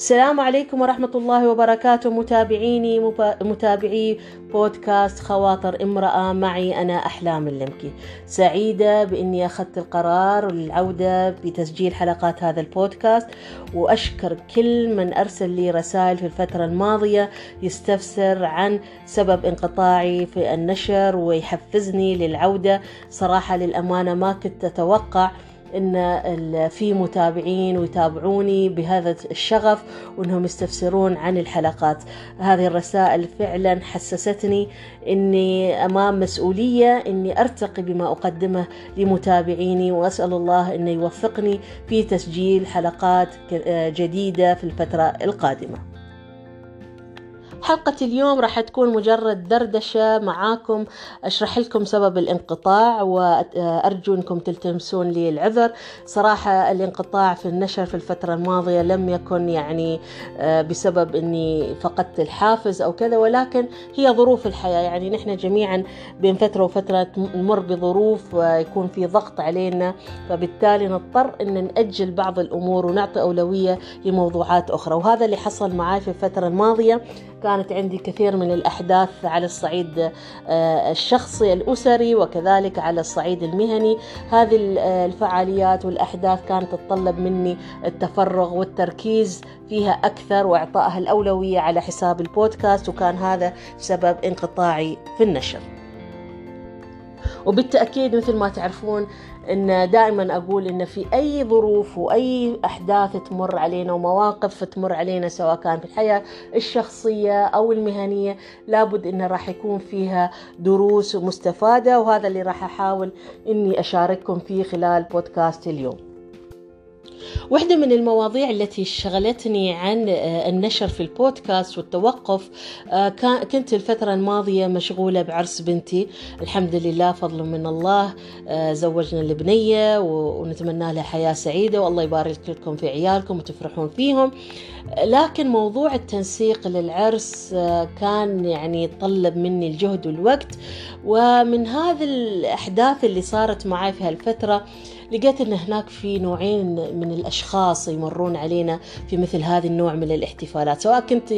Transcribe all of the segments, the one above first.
السلام عليكم ورحمة الله وبركاته. متابعيني متابعي بودكاست خواطر امرأة معي أنا أحلام اللمكي. سعيدة بإني أخذت القرار للعودة بتسجيل حلقات هذا البودكاست وأشكر كل من أرسل لي رسائل في الفترة الماضية يستفسر عن سبب انقطاعي في النشر ويحفزني للعودة. صراحة للأمانة ما كنت أتوقع إن في متابعين ويتابعوني بهذا الشغف وإنهم يستفسرون عن الحلقات. هذه الرسائل فعلا حسستني إني أمام مسؤولية إني أرتقي بما أقدمه لمتابعيني وأسأل الله إنه يوفقني في تسجيل حلقات جديدة في الفترة القادمة. حلقة اليوم راح تكون مجرد دردشة معاكم. أشرح لكم سبب الانقطاع وأرجو أنكم تلتمسون لي العذر. صراحة الانقطاع في النشر في الفترة الماضية لم يكن يعني آه، بسبب أني فقدت الحافز أو كذا ولكن هي ظروف الحياة. يعني نحن جميعا بين فترة وفترة نمر بظروف ويكون في ضغط علينا فبالتالي نضطر أن نأجل بعض الأمور ونعطي أولوية لموضوعات أخرى. وهذا اللي حصل معي في الفترة الماضية. كانت عندي كثير من الأحداث على الصعيد آه، الشخصي الأسري وكذلك على الصعيد المهني. هذه آه، الفعاليات والأحداث كانت تتطلب مني التفرغ والتركيز فيها أكثر وإعطائها الأولوية على حساب البودكاست وكان هذا سبب انقطاعي في النشر. وبالتأكيد مثل ما تعرفون إن دائما أقول إن في أي ظروف وأي أحداث تمر علينا ومواقف تمر علينا سواء كان في الحياة الشخصية أو المهنية لابد إن راح يكون فيها دروس مستفادة وهذا اللي راح أحاول إني أشارككم فيه خلال بودكاست اليوم. واحدة من المواضيع التي شغلتني عن آه، النشر في البودكاست والتوقف آه، كنت الفترة الماضية مشغولة بعرس بنتي. الحمد لله فضل من الله آه، زوجنا البنية ونتمنى لها حياة سعيدة والله يبارك لكم في عيالكم وتفرحون فيهم. لكن موضوع التنسيق للعرس كان يعني طلب مني الجهد والوقت. ومن هذه الأحداث اللي صارت معي في هالفترة لقيت إن هناك في نوعين من الأشخاص يمرون علينا في مثل هذا النوع من الاحتفالات سواء كنت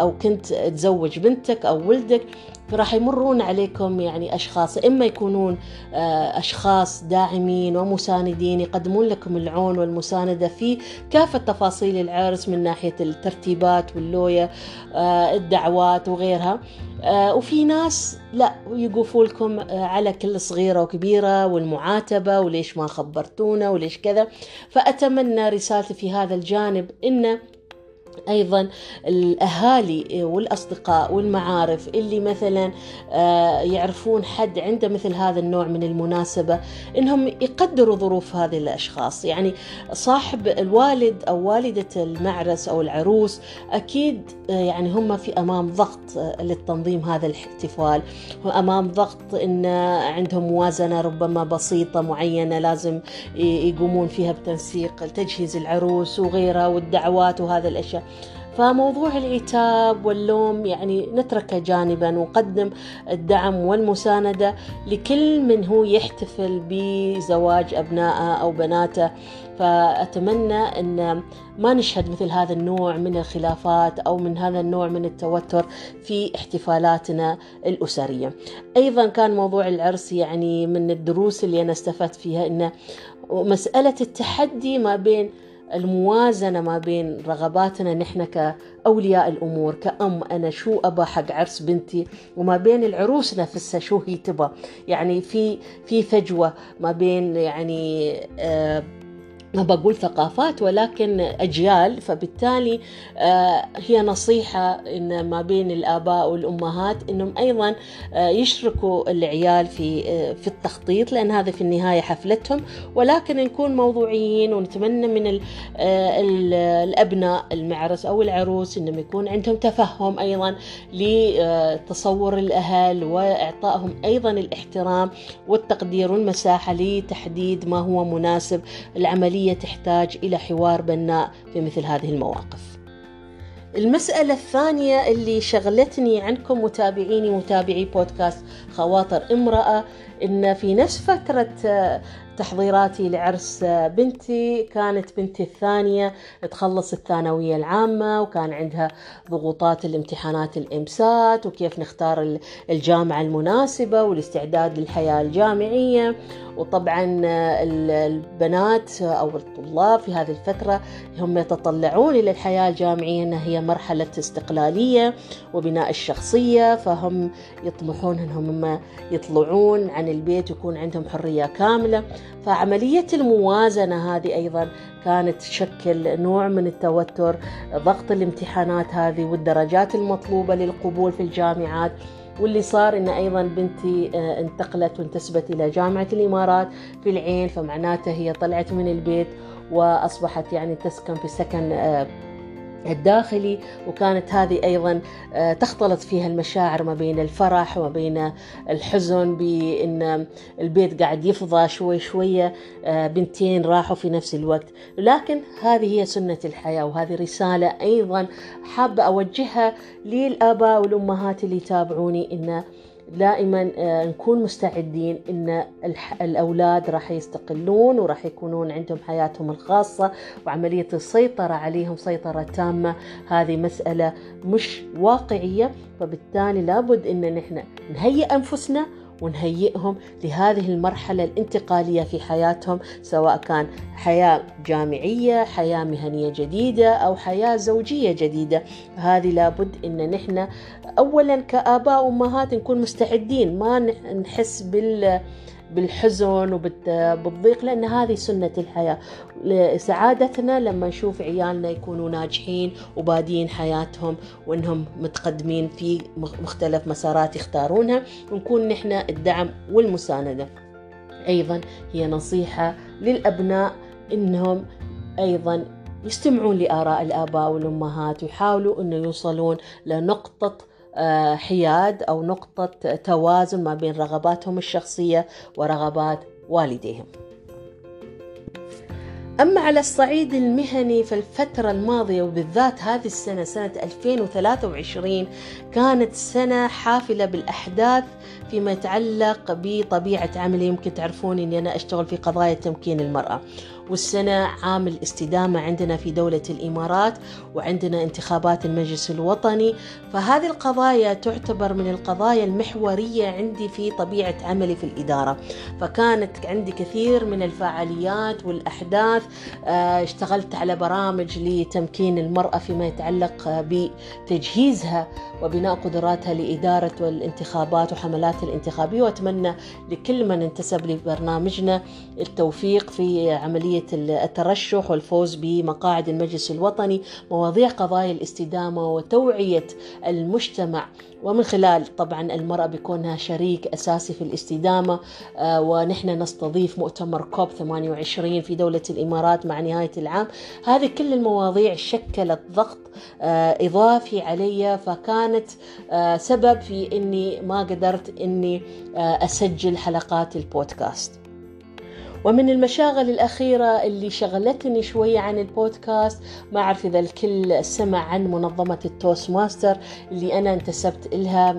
أو كنت تزوج بنتك أو ولدك فراح يمرون عليكم يعني أشخاص إما يكونون آه، أشخاص داعمين ومساندين يقدمون لكم العون والمساندة في كافة تفاصيل العرس من ناحية الترتيبات واللوية آه، الدعوات وغيرها. وفي ناس لا يقفوا لكم على كل صغيرة وكبيرة والمعاتبة وليش ما خبرتونا وليش كذا. فأتمنى رسالتي في هذا الجانب إنه أيضا الأهالي والأصدقاء والمعارف اللي مثلا آه، يعرفون حد عنده مثل هذا النوع من المناسبة إنهم يقدروا ظروف هذه الأشخاص. يعني صاحب الوالد أو والدة المعرس أو العروس أكيد آه، يعني هم في أمام ضغط آه، للتنظيم هذا الاحتفال. وامام ضغط إن عندهم موازنة ربما بسيطة معينة لازم يقومون فيها بتنسيق تجهيز العروس وغيرها والدعوات وهذا الأشياء. فموضوع العتاب واللوم يعني نتركه جانبا ونقدم الدعم والمساندة لكل من هو يحتفل بزواج أبنائه أو بناته. فأتمنى أن ما نشهد مثل هذا النوع من الخلافات أو من هذا النوع من التوتر في احتفالاتنا الأسرية. أيضا كان موضوع العرس يعني من الدروس اللي أنا استفدت فيها أن مسألة التحدي ما بين الموازنة ما بين رغباتنا نحن كأولياء الأمور كأم أنا شو أبى حق عرس بنتي؟ وما بين العروس نفسها شو هي تبى يعني في في فجوة ما بين يعني آه ما بقول ثقافات ولكن أجيال. فبالتالي آه، هي نصيحة إن ما بين الآباء والأمهات إنهم أيضا آه، يشركوا العيال في آه، في التخطيط لأن هذا في النهاية حفلتهم. ولكن نكون موضوعيين ونتمنى من الأبناء المعرس أو العروس إنهم يكون عندهم تفهم أيضا لتصور الأهل وإعطائهم أيضا الاحترام والتقدير والمساحة لتحديد ما هو مناسب العملية العملية تحتاج إلى حوار بناء في مثل هذه المواقف. المسألة الثانية اللي شغلتني عنكم متابعيني متابعي بودكاست خواطر امرأة إن في نفس فترة تحضيراتي لعرس بنتي كانت بنتي الثانية تخلص الثانوية العامة وكان عندها ضغوطات الامتحانات الإمسات وكيف نختار الجامعة المناسبة والاستعداد للحياة الجامعية. وطبعا البنات أو الطلاب في هذه الفترة هم يتطلعون إلى الحياة الجامعية أنها هي مرحلة استقلالية وبناء الشخصية فهم يطمحون أنهم يطلعون عن البيت ويكون عندهم حرية كاملة. فعملية الموازنة هذه أيضا كانت تشكل نوع من التوتر ضغط الامتحانات هذه والدرجات المطلوبة للقبول في الجامعات واللي صار إن أيضا بنتي آه، انتقلت وانتسبت إلى جامعة الإمارات في العين فمعناته هي طلعت من البيت وأصبحت يعني تسكن في سكن آه، الداخلي وكانت هذه أيضا آه، تختلط فيها المشاعر ما بين الفرح وما بين الحزن بإن البيت قاعد يفضى شوي شوية آه، بنتين راحوا في نفس الوقت. لكن هذه هي سنة الحياة وهذه رسالة أيضا حابة أوجهها للآباء والأمهات اللي يتابعوني إن دائما آه، نكون مستعدين إن الأولاد راح يستقلون وراح يكونون عندهم حياتهم الخاصة وعملية السيطرة عليهم سيطرة تامة. هذه مسألة مش واقعية فبالتالي لابد إن نحن نهيئ أنفسنا ونهيئهم لهذه المرحلة الانتقالية في حياتهم سواء كان حياة جامعية حياة مهنية جديدة أو حياة زوجية جديدة. هذه لابد أن نحن أولا كآباء وأمهات نكون مستعدين ما نحس بال بالحزن وبالضيق لأن هذه سنة الحياة. سعادتنا لما نشوف عيالنا يكونوا ناجحين وبادين حياتهم وأنهم متقدمين في مختلف مسارات يختارونها ونكون نحن الدعم والمساندة. أيضا هي نصيحة للأبناء أنهم أيضا يستمعون لآراء الآباء والأمهات ويحاولوا أنه يوصلون لنقطة حياد أو نقطة توازن ما بين رغباتهم الشخصية ورغبات والديهم. أما على الصعيد المهني فالفترة الماضية وبالذات هذه السنة سنة 2023 كانت سنة حافلة بالأحداث فيما يتعلق بطبيعة عملي. يمكن تعرفون أني أنا أشتغل في قضايا تمكين المرأة. والسنة عام الاستدامة عندنا في دولة الإمارات وعندنا انتخابات المجلس الوطني. فهذه القضايا تعتبر من القضايا المحورية عندي في طبيعة عملي في الإدارة. فكانت عندي كثير من الفعاليات والأحداث آه، اشتغلت على برامج لتمكين المرأة فيما يتعلق بتجهيزها وبناء قدراتها لإدارة الانتخابات وحملات الانتخابية. وأتمنى لكل من انتسب لبرنامجنا التوفيق في عملية الترشح والفوز بمقاعد المجلس الوطني مواضيع قضايا الاستدامة وتوعية المجتمع. ومن خلال طبعا المرأة بكونها شريك أساسي في الاستدامة آه، ونحن نستضيف مؤتمر كوب 28 في دولة الإمارات مع نهاية العام. هذه كل المواضيع شكلت ضغط آه، إضافي علي فكانت آه، سبب في أني ما قدرت أني أسجل حلقات البودكاست. ومن المشاغل الأخيرة اللي شغلتني شوية عن البودكاست ما أعرف إذا الكل سمع عن منظمة ال Toastmaster اللي أنا انتسبت إلها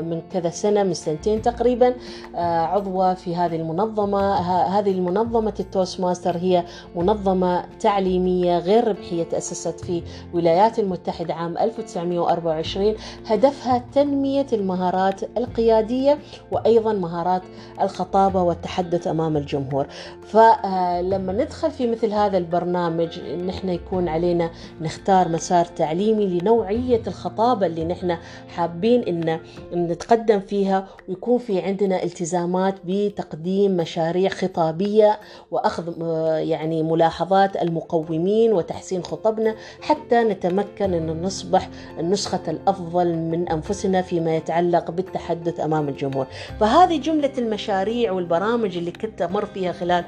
من كذا سنة من سنتين تقريبا. آه، عضوة في هذه المنظمة. هذه المنظمة ال Toastmaster هي منظمة تعليمية غير ربحية تأسست في الولايات المتحدة عام 1924 هدفها تنمية المهارات القيادية وأيضا مهارات الخطابة والتحدث أمام الجمهور. فلما ندخل في مثل هذا البرنامج نحن يكون علينا نختار مسار تعليمي لنوعية الخطابة اللي نحن حابين إن نتقدم فيها ويكون في عندنا التزامات بتقديم مشاريع خطابية وأخذ يعني ملاحظات المقومين وتحسين خطبنا حتى نتمكن أن نصبح النسخة الأفضل من أنفسنا فيما يتعلق بالتحدث أمام الجمهور. فهذه جملة المشاريع والبرامج اللي كنت أمر فيها خلال خلال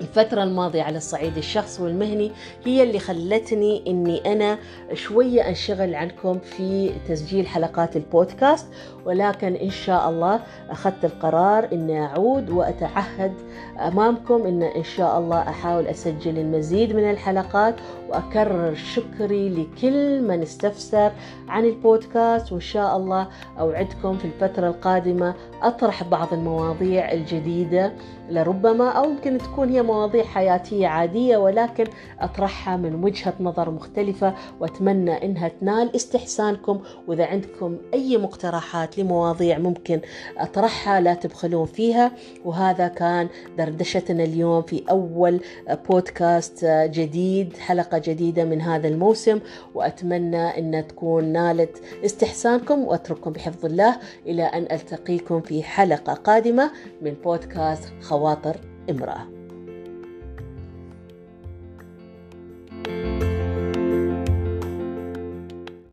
الفترة الماضية على الصعيد الشخصي والمهني هي اللي خلتني إني أنا شوية أنشغل عنكم في تسجيل حلقات البودكاست. ولكن إن شاء الله أخذت القرار إني أعود وأتعهد أمامكم إن إن شاء الله أحاول أسجل المزيد من الحلقات وأكرر شكري لكل من استفسر عن البودكاست وإن شاء الله أوعدكم في الفترة القادمة أطرح بعض المواضيع الجديدة. لربما أو يمكن تكون هي مواضيع حياتية عادية ولكن أطرحها من وجهة نظر مختلفة وأتمنى إنها تنال استحسانكم. وإذا عندكم أي مقترحات لمواضيع ممكن أطرحها لا تبخلون فيها. وهذا كان دردشتنا اليوم في أول بودكاست جديد حلقة جديدة من هذا الموسم وأتمنى أن تكون نالت استحسانكم وأترككم بحفظ الله. إلى أن ألتقيكم في حلقة قادمة من بودكاست خواطر امرأة.